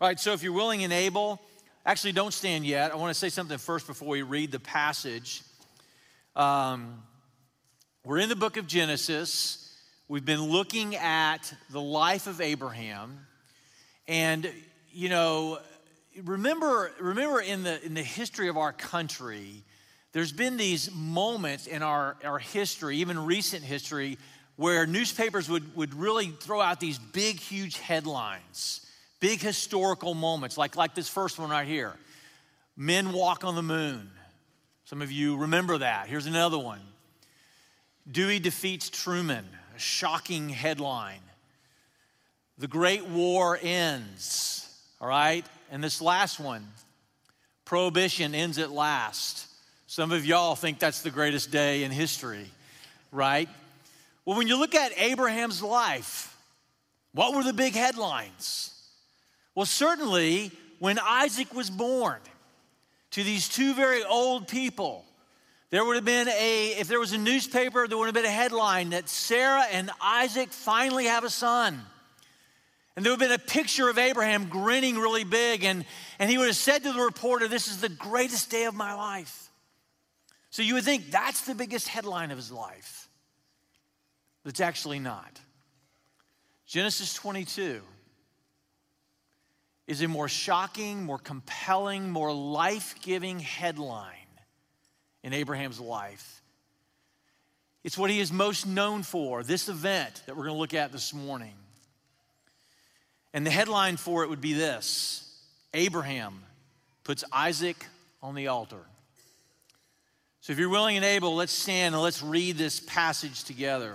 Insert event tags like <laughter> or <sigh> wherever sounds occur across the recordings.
All right, so if you're willing and able, actually don't stand yet. I want to say something first before we read the passage. Um, we're in the book of Genesis. We've been looking at the life of Abraham. And, you know, remember, remember in, the, in the history of our country, there's been these moments in our, our history, even recent history, where newspapers would, would really throw out these big, huge headlines Big historical moments, like, like this first one right here. Men walk on the moon. Some of you remember that. Here's another one Dewey defeats Truman, a shocking headline. The Great War ends, all right? And this last one, Prohibition ends at last. Some of y'all think that's the greatest day in history, right? Well, when you look at Abraham's life, what were the big headlines? Well, certainly when Isaac was born to these two very old people, there would have been a, if there was a newspaper, there would have been a headline that Sarah and Isaac finally have a son. And there would have been a picture of Abraham grinning really big, and, and he would have said to the reporter, This is the greatest day of my life. So you would think that's the biggest headline of his life. But it's actually not. Genesis 22 is a more shocking, more compelling, more life giving headline in Abraham's life. It's what he is most known for, this event that we're going to look at this morning. And the headline for it would be this Abraham puts Isaac on the altar. So if you're willing and able, let's stand and let's read this passage together.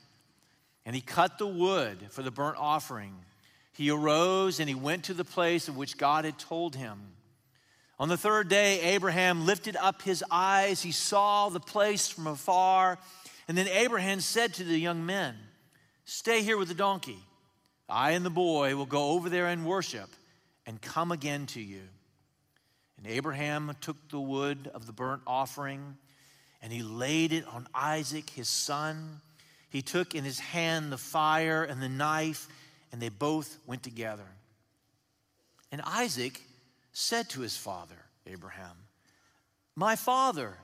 and he cut the wood for the burnt offering. He arose and he went to the place of which God had told him. On the third day, Abraham lifted up his eyes. He saw the place from afar. And then Abraham said to the young men, Stay here with the donkey. I and the boy will go over there and worship and come again to you. And Abraham took the wood of the burnt offering and he laid it on Isaac, his son he took in his hand the fire and the knife, and they both went together. And Isaac said to his father, Abraham, My father.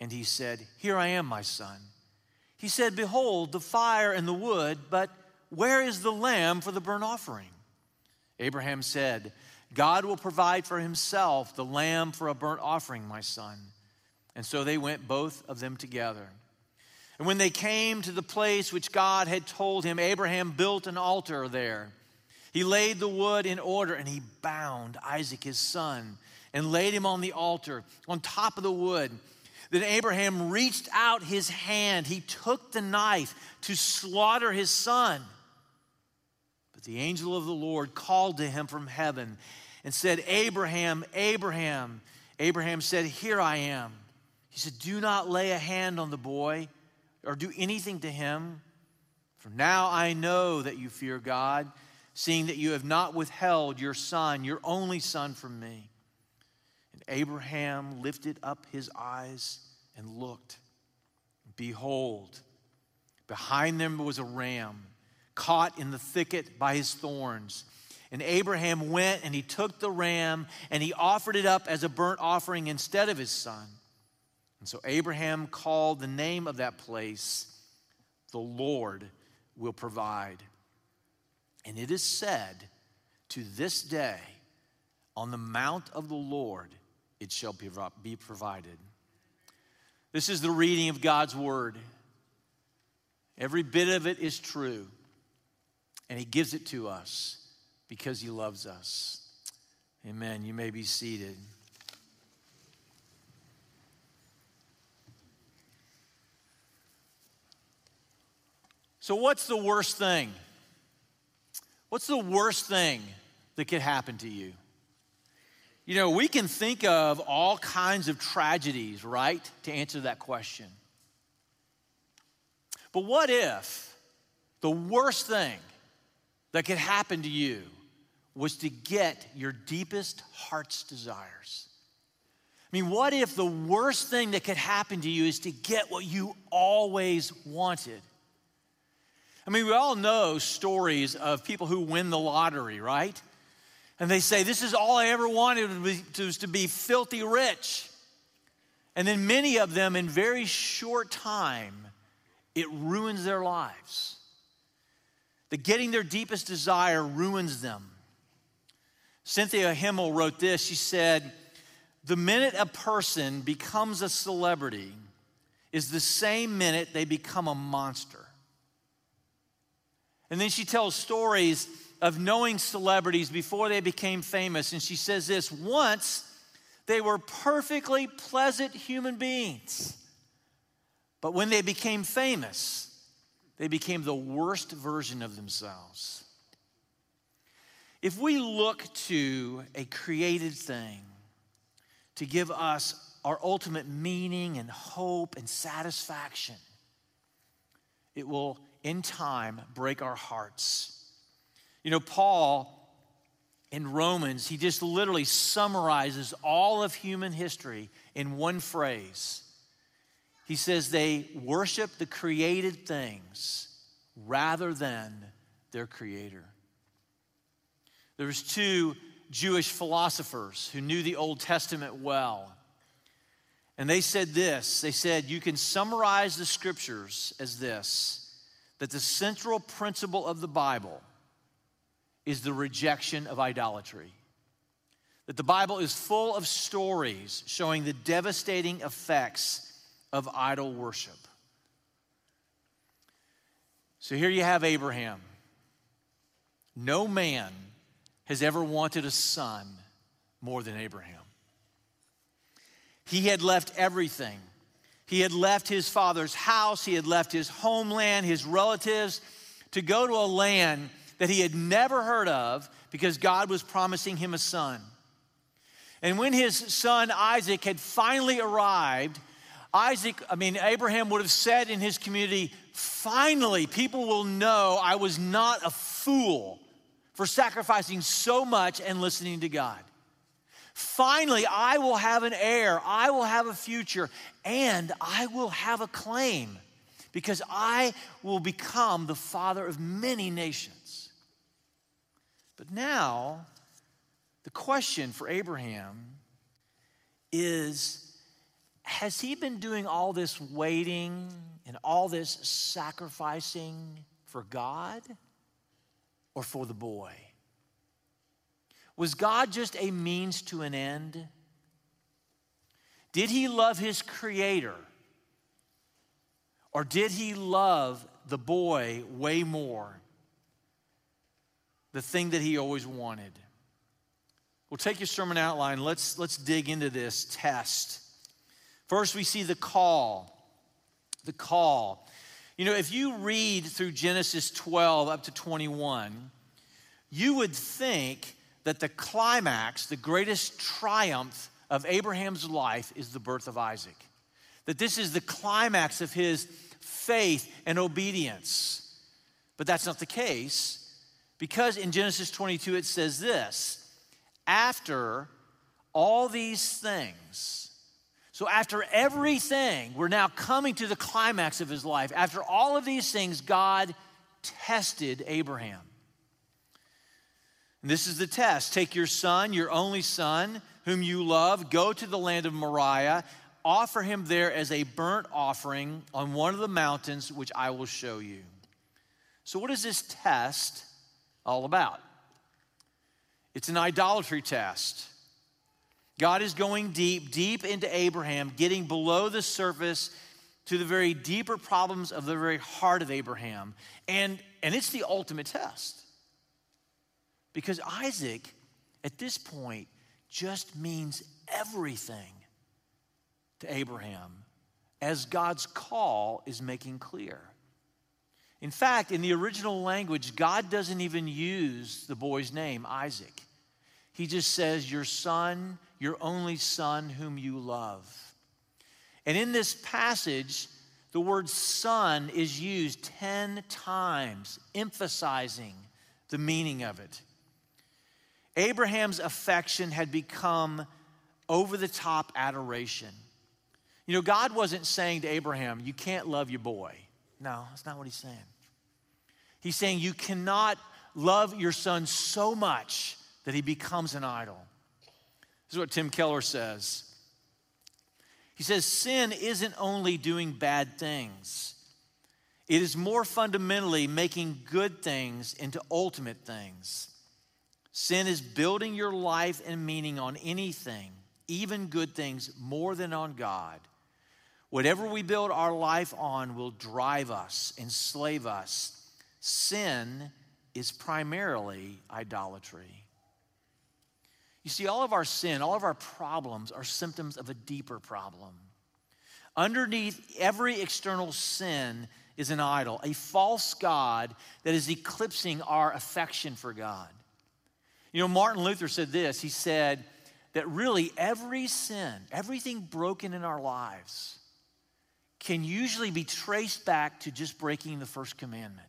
And he said, Here I am, my son. He said, Behold, the fire and the wood, but where is the lamb for the burnt offering? Abraham said, God will provide for himself the lamb for a burnt offering, my son. And so they went both of them together. And when they came to the place which God had told him, Abraham built an altar there. He laid the wood in order and he bound Isaac, his son, and laid him on the altar on top of the wood. Then Abraham reached out his hand. He took the knife to slaughter his son. But the angel of the Lord called to him from heaven and said, Abraham, Abraham. Abraham said, Here I am. He said, Do not lay a hand on the boy or do anything to him. For now I know that you fear God, seeing that you have not withheld your son, your only son, from me. And Abraham lifted up his eyes and looked. Behold, behind them was a ram caught in the thicket by his thorns. And Abraham went and he took the ram and he offered it up as a burnt offering instead of his son. And so Abraham called the name of that place, the Lord will provide. And it is said to this day, on the mount of the Lord it shall be provided. This is the reading of God's word. Every bit of it is true. And he gives it to us because he loves us. Amen. You may be seated. So, what's the worst thing? What's the worst thing that could happen to you? You know, we can think of all kinds of tragedies, right, to answer that question. But what if the worst thing that could happen to you was to get your deepest heart's desires? I mean, what if the worst thing that could happen to you is to get what you always wanted? I mean, we all know stories of people who win the lottery, right? And they say, This is all I ever wanted was to be filthy rich. And then many of them, in very short time, it ruins their lives. The getting their deepest desire ruins them. Cynthia Heimel wrote this. She said, The minute a person becomes a celebrity is the same minute they become a monster. And then she tells stories of knowing celebrities before they became famous. And she says this once they were perfectly pleasant human beings. But when they became famous, they became the worst version of themselves. If we look to a created thing to give us our ultimate meaning and hope and satisfaction, it will in time break our hearts. You know, Paul in Romans, he just literally summarizes all of human history in one phrase. He says they worship the created things rather than their creator. There's two Jewish philosophers who knew the Old Testament well. And they said this they said, You can summarize the scriptures as this that the central principle of the Bible is the rejection of idolatry. That the Bible is full of stories showing the devastating effects of idol worship. So here you have Abraham. No man has ever wanted a son more than Abraham. He had left everything he had left his father's house, he had left his homeland, his relatives, to go to a land that he had never heard of because God was promising him a son. And when his son Isaac had finally arrived, Isaac, I mean, Abraham would have said in his community, finally, people will know I was not a fool for sacrificing so much and listening to God. Finally, I will have an heir, I will have a future, and I will have a claim because I will become the father of many nations. But now, the question for Abraham is Has he been doing all this waiting and all this sacrificing for God or for the boy? Was God just a means to an end? Did he love his creator? Or did he love the boy way more? The thing that he always wanted. We'll take your sermon outline. Let's, let's dig into this test. First, we see the call. The call. You know, if you read through Genesis 12 up to 21, you would think that the climax, the greatest triumph of Abraham's life is the birth of Isaac. That this is the climax of his faith and obedience. But that's not the case because in Genesis 22 it says this after all these things, so after everything, we're now coming to the climax of his life. After all of these things, God tested Abraham. This is the test take your son, your only son, whom you love, go to the land of Moriah, offer him there as a burnt offering on one of the mountains which I will show you. So, what is this test all about? It's an idolatry test. God is going deep, deep into Abraham, getting below the surface to the very deeper problems of the very heart of Abraham. And, and it's the ultimate test. Because Isaac, at this point, just means everything to Abraham, as God's call is making clear. In fact, in the original language, God doesn't even use the boy's name, Isaac. He just says, Your son, your only son, whom you love. And in this passage, the word son is used 10 times, emphasizing the meaning of it. Abraham's affection had become over the top adoration. You know, God wasn't saying to Abraham, You can't love your boy. No, that's not what he's saying. He's saying, You cannot love your son so much that he becomes an idol. This is what Tim Keller says. He says, Sin isn't only doing bad things, it is more fundamentally making good things into ultimate things. Sin is building your life and meaning on anything, even good things, more than on God. Whatever we build our life on will drive us, enslave us. Sin is primarily idolatry. You see, all of our sin, all of our problems are symptoms of a deeper problem. Underneath every external sin is an idol, a false God that is eclipsing our affection for God. You know, Martin Luther said this he said that really every sin, everything broken in our lives, can usually be traced back to just breaking the first commandment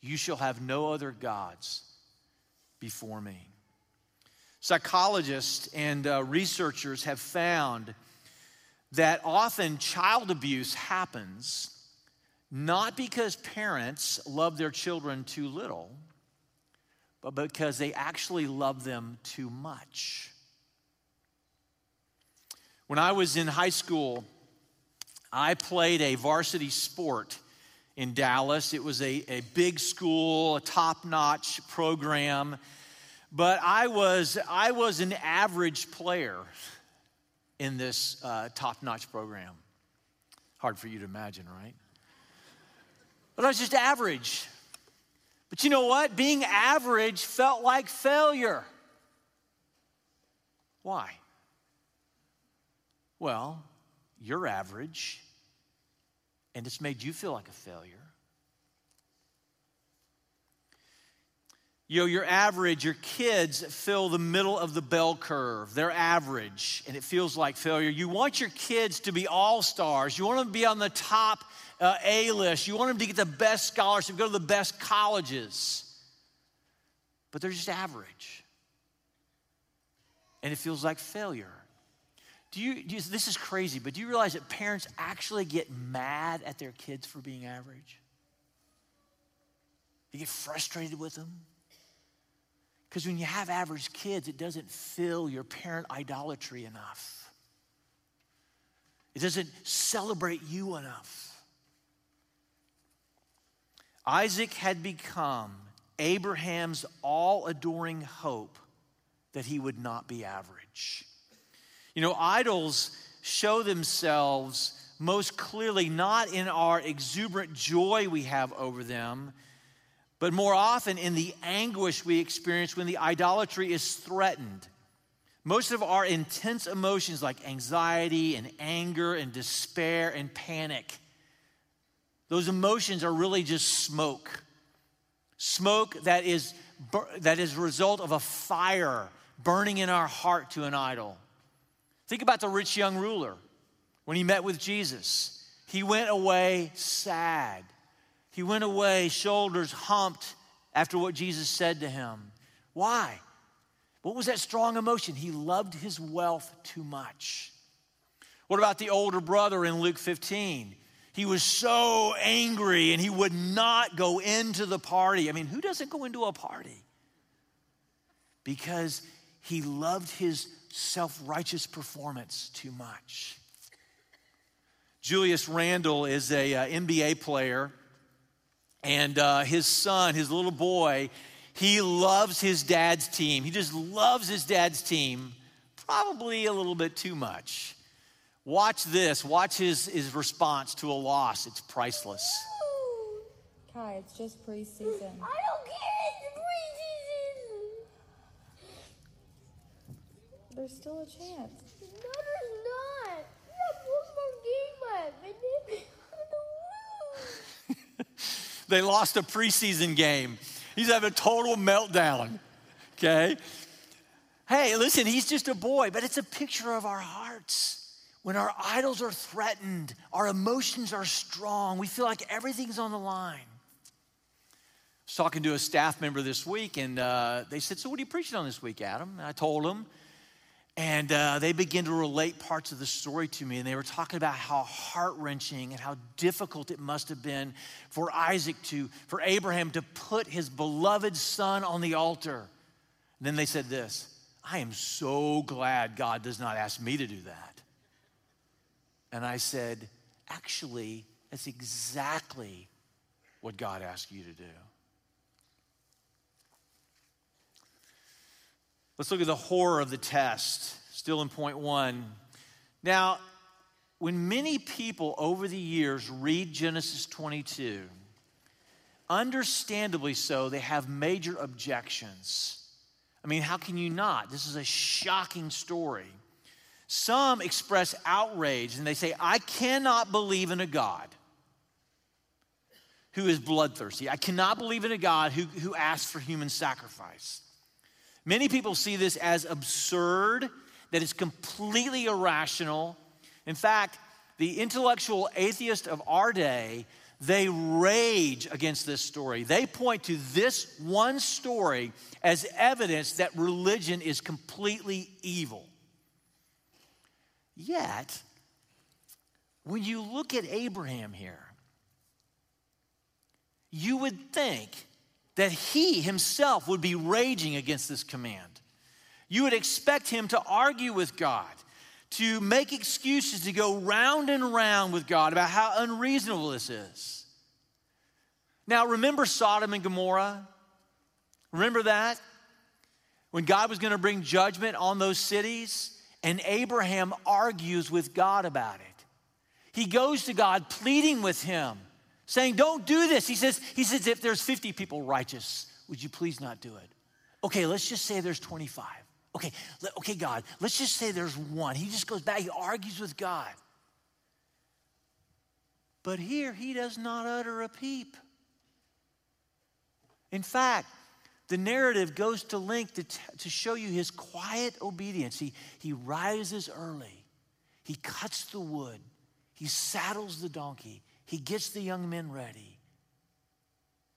You shall have no other gods before me. Psychologists and uh, researchers have found that often child abuse happens not because parents love their children too little, but because they actually love them too much. When I was in high school, I played a varsity sport in Dallas. It was a, a big school, a top notch program but I was, I was an average player in this uh, top notch program. Hard for you to imagine, right? But I was just average. But you know what? Being average felt like failure. Why? Well, you're average, and it's made you feel like a failure. You know, average, your kids fill the middle of the bell curve. They're average, and it feels like failure. You want your kids to be all stars. You want them to be on the top uh, A list. You want them to get the best scholarship, go to the best colleges. But they're just average. And it feels like failure. Do you, do you, this is crazy, but do you realize that parents actually get mad at their kids for being average? You get frustrated with them? Because when you have average kids, it doesn't fill your parent idolatry enough. It doesn't celebrate you enough. Isaac had become Abraham's all adoring hope that he would not be average. You know, idols show themselves most clearly not in our exuberant joy we have over them, but more often in the anguish we experience when the idolatry is threatened. Most of our intense emotions, like anxiety and anger and despair and panic, those emotions are really just smoke. Smoke that is, that is a result of a fire burning in our heart to an idol. Think about the rich young ruler when he met with Jesus. He went away sad. He went away, shoulders humped after what Jesus said to him. Why? What was that strong emotion? He loved his wealth too much. What about the older brother in Luke 15? He was so angry and he would not go into the party. I mean, who doesn't go into a party? Because he loved his self righteous performance too much. Julius Randle is a uh, NBA player And uh, his son, his little boy, he loves his dad's team. He just loves his dad's team, probably a little bit too much. Watch this. Watch his, his response to a loss. It's priceless. Kai, it's just preseason. I don't care. It's preseason. There's still a chance. No, there's not. We have one more game left, and then we're gonna lose. <laughs> They lost a preseason game. He's having a total meltdown. Okay? Hey, listen, he's just a boy, but it's a picture of our hearts. When our idols are threatened, our emotions are strong, we feel like everything's on the line. I was talking to a staff member this week, and uh, they said, So, what are you preaching on this week, Adam? And I told them, and uh, they began to relate parts of the story to me, and they were talking about how heart wrenching and how difficult it must have been for Isaac to, for Abraham to put his beloved son on the altar. And then they said this I am so glad God does not ask me to do that. And I said, Actually, that's exactly what God asked you to do. Let's look at the horror of the test, still in point one. Now, when many people over the years read Genesis 22, understandably so, they have major objections. I mean, how can you not? This is a shocking story. Some express outrage and they say, I cannot believe in a God who is bloodthirsty. I cannot believe in a God who, who asks for human sacrifice. Many people see this as absurd, that it's completely irrational. In fact, the intellectual atheist of our day, they rage against this story. They point to this one story as evidence that religion is completely evil. Yet, when you look at Abraham here, you would think that he himself would be raging against this command. You would expect him to argue with God, to make excuses, to go round and round with God about how unreasonable this is. Now, remember Sodom and Gomorrah? Remember that? When God was going to bring judgment on those cities, and Abraham argues with God about it. He goes to God pleading with him saying, Don't do this. He says, he says, If there's 50 people righteous, would you please not do it? Okay, let's just say there's 25. Okay, okay, God, let's just say there's one. He just goes back, he argues with God. But here, he does not utter a peep. In fact, the narrative goes to length to, t- to show you his quiet obedience. He, he rises early, he cuts the wood, he saddles the donkey, he gets the young men ready.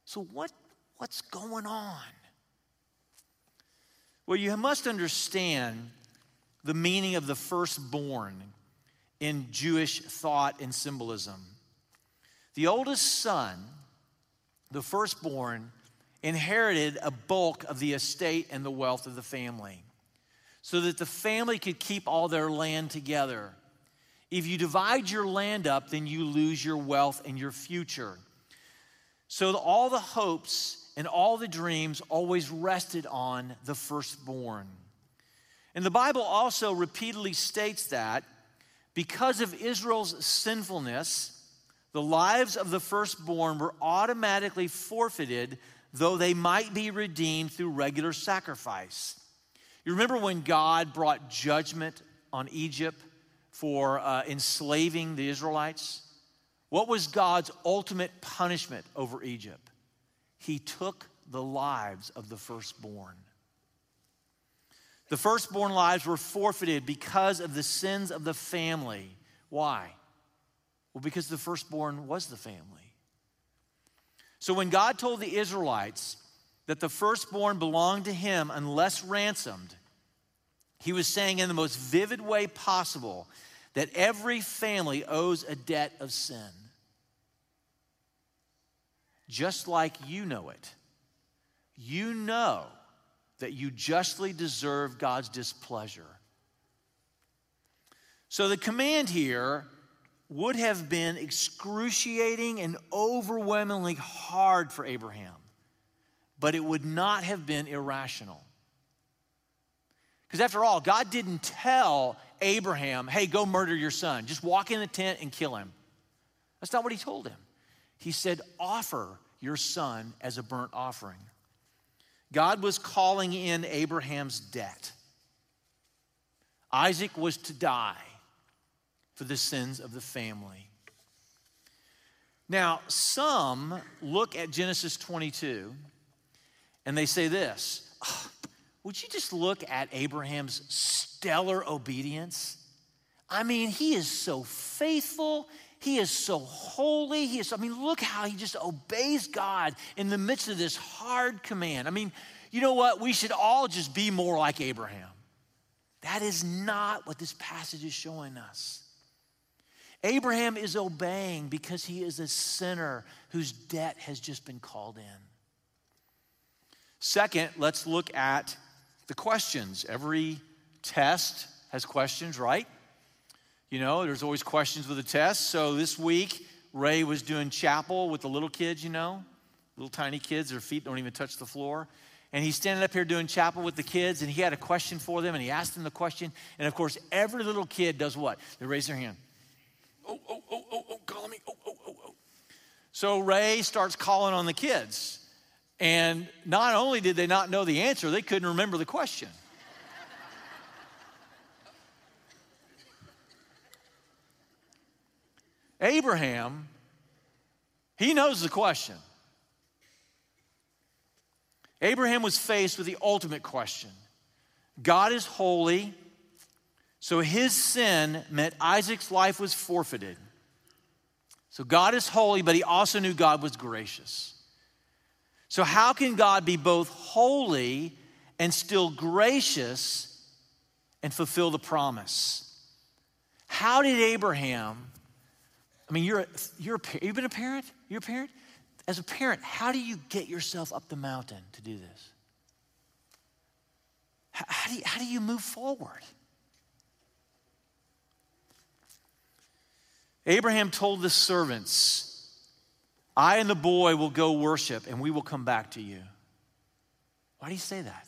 So, what, what's going on? Well, you must understand the meaning of the firstborn in Jewish thought and symbolism. The oldest son, the firstborn, inherited a bulk of the estate and the wealth of the family so that the family could keep all their land together. If you divide your land up, then you lose your wealth and your future. So all the hopes and all the dreams always rested on the firstborn. And the Bible also repeatedly states that because of Israel's sinfulness, the lives of the firstborn were automatically forfeited, though they might be redeemed through regular sacrifice. You remember when God brought judgment on Egypt? for uh, enslaving the Israelites? What was God's ultimate punishment over Egypt? He took the lives of the firstborn. The firstborn lives were forfeited because of the sins of the family. Why? Well, because the firstborn was the family. So when God told the Israelites that the firstborn belonged to him unless ransomed, he was saying in the most vivid way possible that every family owes a debt of sin. Just like you know it. You know that you justly deserve God's displeasure. So the command here would have been excruciating and overwhelmingly hard for Abraham, but it would not have been irrational. Because after all, God didn't tell Abraham, hey, go murder your son. Just walk in the tent and kill him. That's not what he told him. He said, offer your son as a burnt offering. God was calling in Abraham's debt. Isaac was to die for the sins of the family. Now, some look at Genesis 22 and they say this oh, Would you just look at Abraham's stellar obedience? I mean, he is so faithful. He is so holy. He is, I mean, look how he just obeys God in the midst of this hard command. I mean, you know what? We should all just be more like Abraham. That is not what this passage is showing us. Abraham is obeying because he is a sinner whose debt has just been called in. Second, let's look at the questions. Every test has questions, right? You know, there's always questions with a test. So this week, Ray was doing chapel with the little kids, you know, little tiny kids, their feet don't even touch the floor. And he's standing up here doing chapel with the kids, and he had a question for them, and he asked them the question. And of course, every little kid does what? They raise their hand oh, oh, oh, oh, oh, call me, oh, oh, oh, oh. So Ray starts calling on the kids. And not only did they not know the answer, they couldn't remember the question. Abraham, he knows the question. Abraham was faced with the ultimate question God is holy, so his sin meant Isaac's life was forfeited. So God is holy, but he also knew God was gracious. So, how can God be both holy and still gracious and fulfill the promise? How did Abraham, I mean, you're, you're a, you've been a parent? You're a parent? As a parent, how do you get yourself up the mountain to do this? How, how do, you, how do you move forward? Abraham told the servants, I and the boy will go worship and we will come back to you. Why do you say that?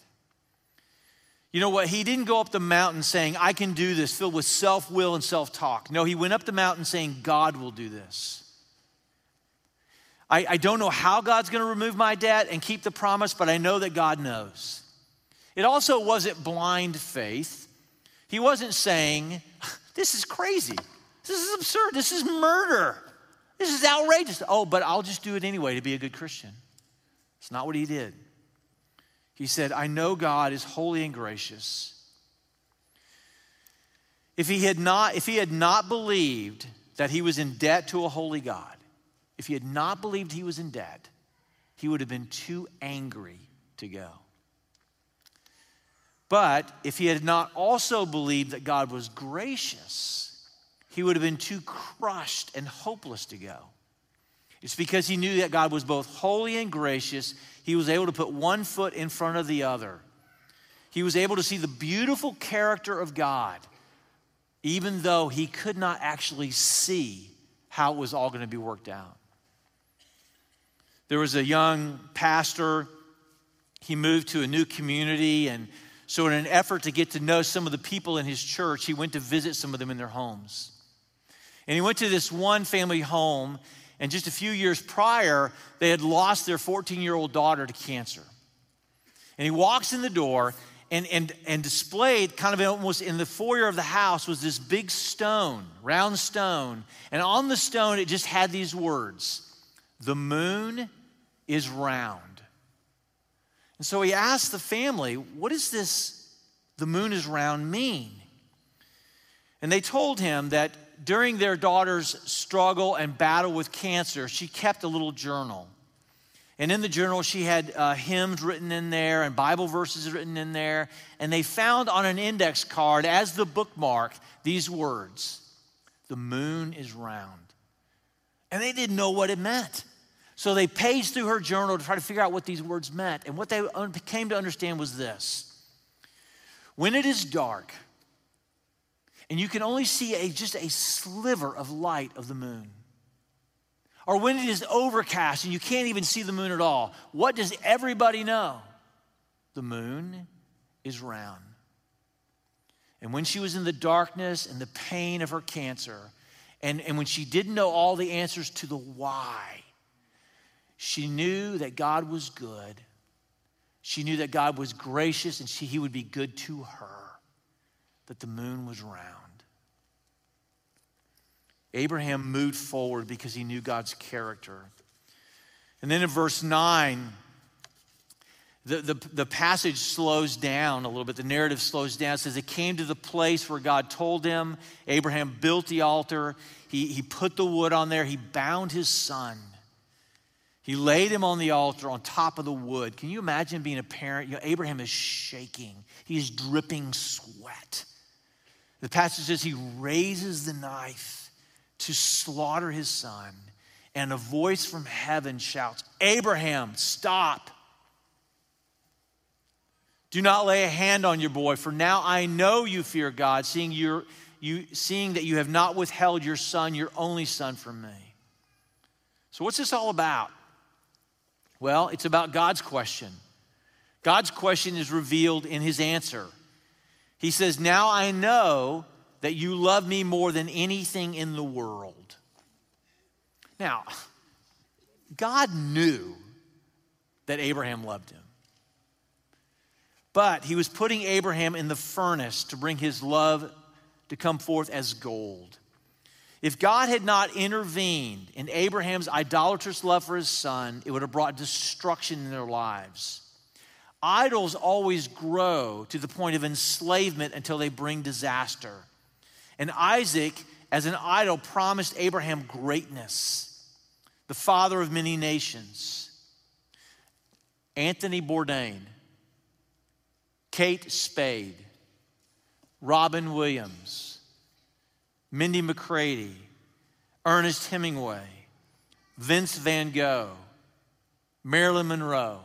You know what? He didn't go up the mountain saying, I can do this, filled with self will and self talk. No, he went up the mountain saying, God will do this. I, I don't know how God's going to remove my debt and keep the promise, but I know that God knows. It also wasn't blind faith. He wasn't saying, <laughs> This is crazy. This is absurd. This is murder. This is outrageous. Oh, but I'll just do it anyway to be a good Christian. It's not what he did. He said, I know God is holy and gracious. If he had not, if he had not believed that he was in debt to a holy God, if he had not believed he was in debt, he would have been too angry to go. But if he had not also believed that God was gracious, he would have been too crushed and hopeless to go. It's because he knew that God was both holy and gracious, he was able to put one foot in front of the other. He was able to see the beautiful character of God, even though he could not actually see how it was all going to be worked out. There was a young pastor, he moved to a new community, and so, in an effort to get to know some of the people in his church, he went to visit some of them in their homes. And he went to this one family home, and just a few years prior, they had lost their 14 year old daughter to cancer. And he walks in the door, and, and, and displayed kind of almost in the foyer of the house was this big stone, round stone. And on the stone, it just had these words The moon is round. And so he asked the family, What does this, the moon is round, mean? And they told him that during their daughter's struggle and battle with cancer, she kept a little journal. And in the journal, she had uh, hymns written in there and Bible verses written in there. And they found on an index card, as the bookmark, these words The moon is round. And they didn't know what it meant. So they paged through her journal to try to figure out what these words meant. And what they came to understand was this When it is dark, and you can only see a, just a sliver of light of the moon. Or when it is overcast and you can't even see the moon at all, what does everybody know? The moon is round. And when she was in the darkness and the pain of her cancer, and, and when she didn't know all the answers to the why, she knew that God was good. She knew that God was gracious and she, He would be good to her, that the moon was round. Abraham moved forward because he knew God's character. And then in verse 9, the, the, the, passage slows down a little bit. The narrative slows down. It says, It came to the place where God told him. Abraham built the altar. He, he put the wood on there. He bound his son. He laid him on the altar on top of the wood. Can you imagine being a parent? You know, Abraham is shaking, he's dripping sweat. The passage says he raises the knife to slaughter his son, and a voice from heaven shouts, Abraham, stop. Do not lay a hand on your boy, for now I know you fear God, seeing, you seeing that you have not withheld your son, your only son, from me. So, what's this all about? Well, it's about God's question. God's question is revealed in his answer. He says, Now I know that you love me more than anything in the world. Now, God knew that Abraham loved him. But he was putting Abraham in the furnace to bring his love to come forth as gold. If God had not intervened in Abraham's idolatrous love for his son, it would have brought destruction in their lives. Idols always grow to the point of enslavement until they bring disaster. And Isaac, as an idol, promised Abraham greatness, the father of many nations. Anthony Bourdain Kate Spade, Robin Williams, Mindy McCready, Ernest Hemingway, Vince Van Gogh, Marilyn Monroe.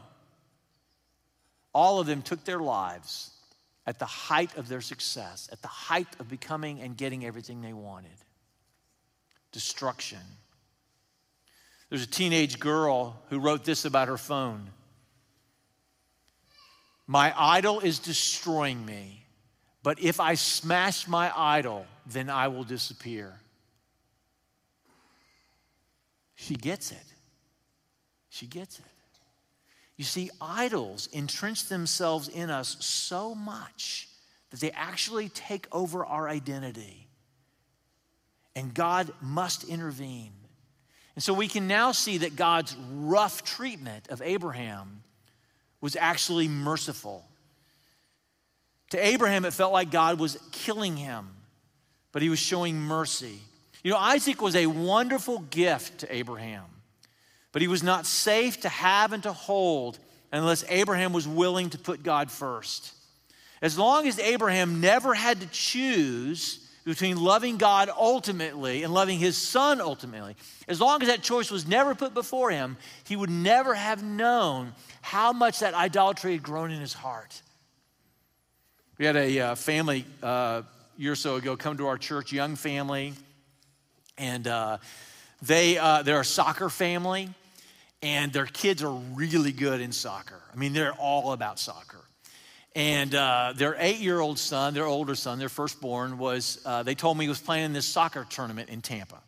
All of them took their lives at the height of their success, at the height of becoming and getting everything they wanted. Destruction. There's a teenage girl who wrote this about her phone. My idol is destroying me, but if I smash my idol, then I will disappear. She gets it. She gets it. You see, idols entrench themselves in us so much that they actually take over our identity. And God must intervene. And so we can now see that God's rough treatment of Abraham was actually merciful. To Abraham, it felt like God was killing him, but he was showing mercy. You know, Isaac was a wonderful gift to Abraham, but he was not safe to have and to hold unless Abraham was willing to put God first. As long as Abraham never had to choose between loving God ultimately and loving his son ultimately, as long as that choice was never put before him, he would never have known how much that idolatry had grown in his heart. We had a uh, family uh, year or so ago come to our church, young family, and uh, they uh, they're a soccer family, and their kids are really good in soccer. I mean, they're all about soccer. And uh, their eight year old son, their older son, their firstborn, was, uh, they told me he was playing in this soccer tournament in Tampa.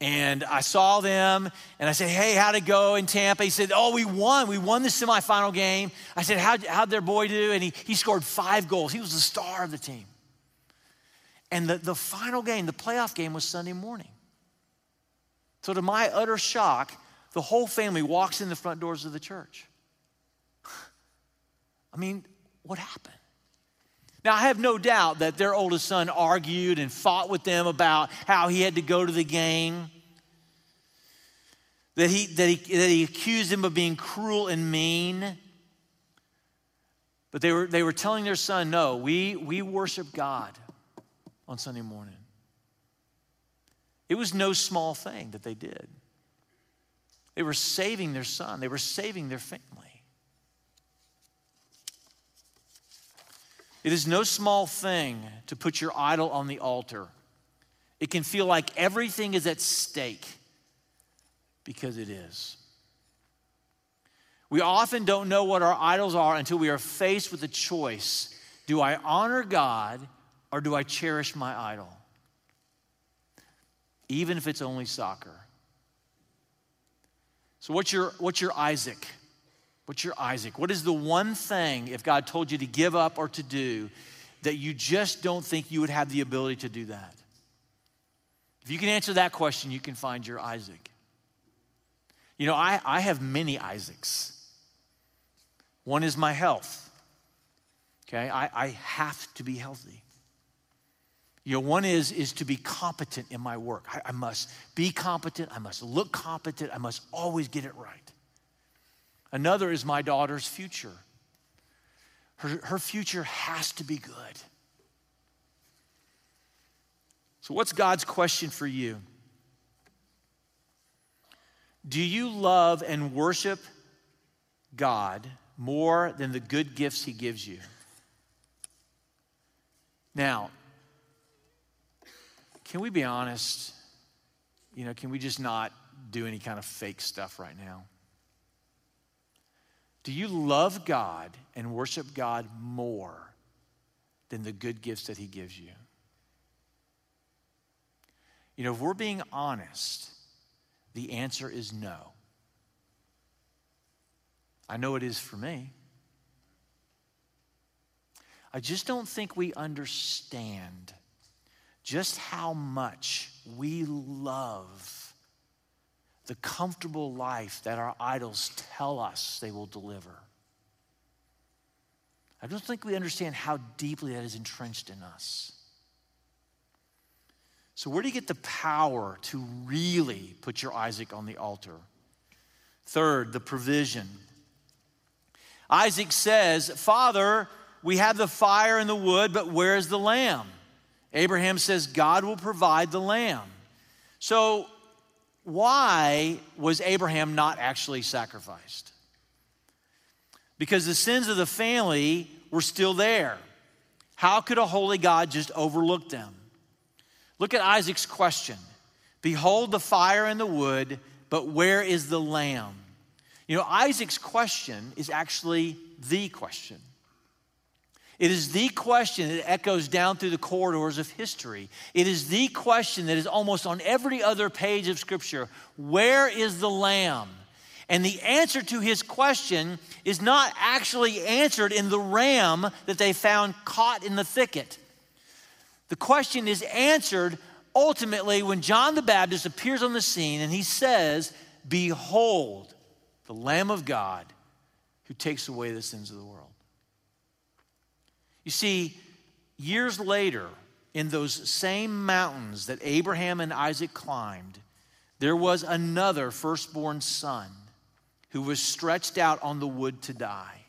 And I saw them and I said, Hey, how'd it go in Tampa? He said, Oh, we won. We won the semifinal game. I said, How'd, how'd their boy do? And he, he scored five goals. He was the star of the team. And the, the final game, the playoff game, was Sunday morning. So, to my utter shock, the whole family walks in the front doors of the church. <sighs> I mean, what happened? Now, I have no doubt that their oldest son argued and fought with them about how he had to go to the game, that he, that he, that he accused him of being cruel and mean. But they were, they were telling their son, no, we, we worship God on Sunday morning. It was no small thing that they did. They were saving their son, they were saving their family. It is no small thing to put your idol on the altar. It can feel like everything is at stake because it is. We often don't know what our idols are until we are faced with the choice do I honor God or do I cherish my idol? Even if it's only soccer. So, what's your, what's your Isaac? What's your Isaac? What is the one thing, if God told you to give up or to do, that you just don't think you would have the ability to do that? If you can answer that question, you can find your Isaac. You know, I, I have many Isaacs. One is my health. Okay, I, I have to be healthy. You know, one is is to be competent in my work. I, I must be competent. I must look competent. I must always get it right. Another is my daughter's future. Her, her future has to be good. So, what's God's question for you? Do you love and worship God more than the good gifts He gives you? Now, can we be honest? You know, can we just not do any kind of fake stuff right now? Do you love God and worship God more than the good gifts that He gives you? You know, if we're being honest, the answer is no. I know it is for me. I just don't think we understand just how much we love the comfortable life that our idols tell us they will deliver. I don't think we understand how deeply that is entrenched in us. So, where do you get the power to really put your Isaac on the altar? Third, the provision. Isaac says, Father, we have the fire and the wood, but where's the lamb? Abraham says, God will provide the lamb. So, why was Abraham not actually sacrificed? Because the sins of the family were still there. How could a holy God just overlook them? Look at Isaac's question Behold the fire and the wood, but where is the lamb? You know, Isaac's question is actually the question. It is the question that echoes down through the corridors of history. It is the question that is almost on every other page of Scripture Where is the lamb? And the answer to his question is not actually answered in the ram that they found caught in the thicket. The question is answered ultimately when John the Baptist appears on the scene and he says, Behold, the Lamb of God who takes away the sins of the world. You see, years later, in those same mountains that Abraham and Isaac climbed, there was another firstborn son who was stretched out on the wood to die.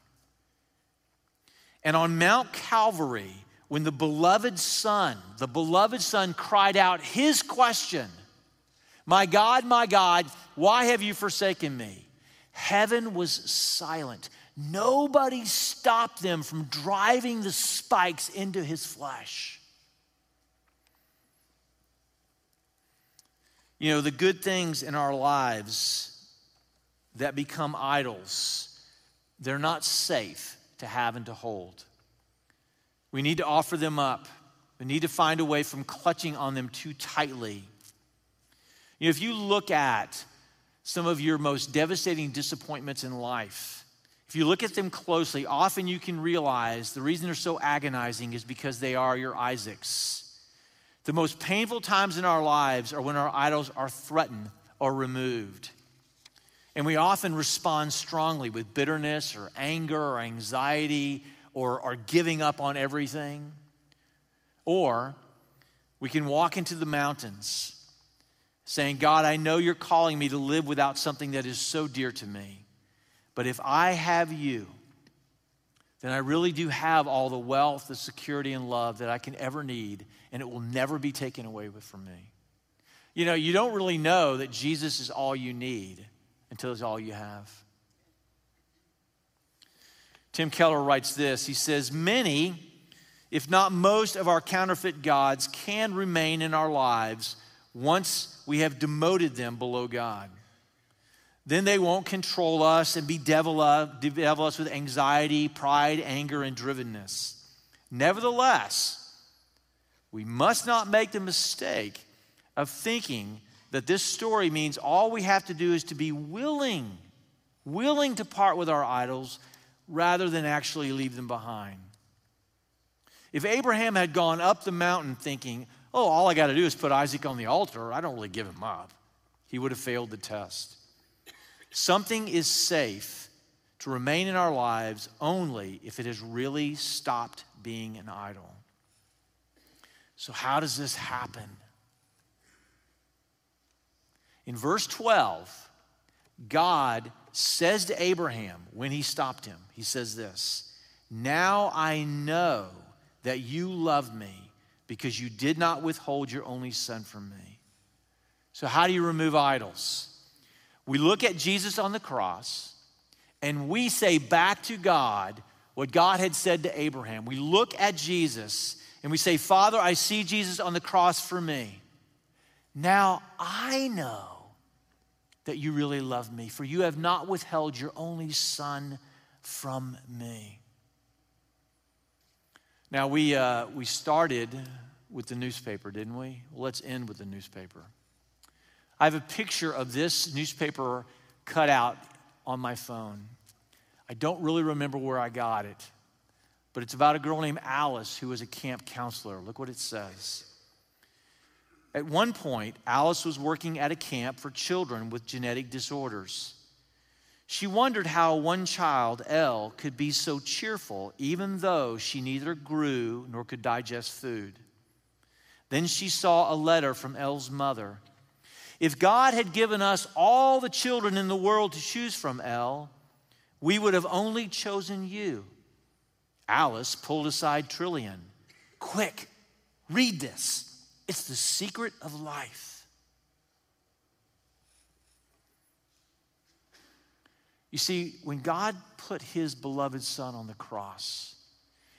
And on Mount Calvary, when the beloved son, the beloved son cried out his question, My God, my God, why have you forsaken me? Heaven was silent. Nobody stopped them from driving the spikes into his flesh. You know, the good things in our lives that become idols, they're not safe to have and to hold. We need to offer them up. We need to find a way from clutching on them too tightly. You know, if you look at some of your most devastating disappointments in life, if you look at them closely, often you can realize the reason they're so agonizing is because they are your Isaacs. The most painful times in our lives are when our idols are threatened or removed. And we often respond strongly with bitterness or anger or anxiety or, or giving up on everything. Or we can walk into the mountains saying, God, I know you're calling me to live without something that is so dear to me. But if I have you, then I really do have all the wealth, the security, and love that I can ever need, and it will never be taken away from me. You know, you don't really know that Jesus is all you need until it's all you have. Tim Keller writes this He says, Many if not most, of our counterfeit gods can remain in our lives once we have demoted them below God. Then they won't control us and bedevil us with anxiety, pride, anger, and drivenness. Nevertheless, we must not make the mistake of thinking that this story means all we have to do is to be willing, willing to part with our idols rather than actually leave them behind. If Abraham had gone up the mountain thinking, oh, all I got to do is put Isaac on the altar, I don't really give him up, he would have failed the test. Something is safe to remain in our lives only if it has really stopped being an idol. So, how does this happen? In verse 12, God says to Abraham when he stopped him, He says this Now I know that you love me because you did not withhold your only son from me. So, how do you remove idols? We look at Jesus on the cross and we say back to God what God had said to Abraham. We look at Jesus and we say, Father, I see Jesus on the cross for me. Now I know that you really love me, for you have not withheld your only son from me. Now, we, uh, we started with the newspaper, didn't we? Well, let's end with the newspaper. I have a picture of this newspaper cut out on my phone. I don't really remember where I got it, but it's about a girl named Alice who was a camp counselor. Look what it says. At one point, Alice was working at a camp for children with genetic disorders. She wondered how one child, Elle, could be so cheerful even though she neither grew nor could digest food. Then she saw a letter from Elle's mother. If God had given us all the children in the world to choose from, Elle, we would have only chosen you. Alice pulled aside Trillian. Quick, read this. It's the secret of life. You see, when God put his beloved son on the cross,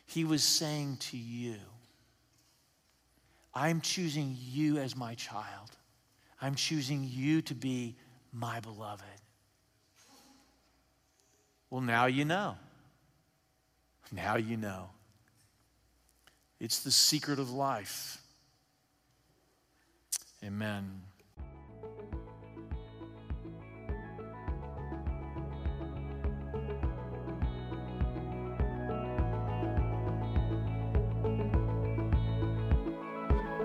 he was saying to you, I'm choosing you as my child. I'm choosing you to be my beloved. Well, now you know. Now you know. It's the secret of life. Amen.